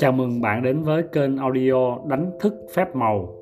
Chào mừng bạn đến với kênh audio đánh thức phép màu.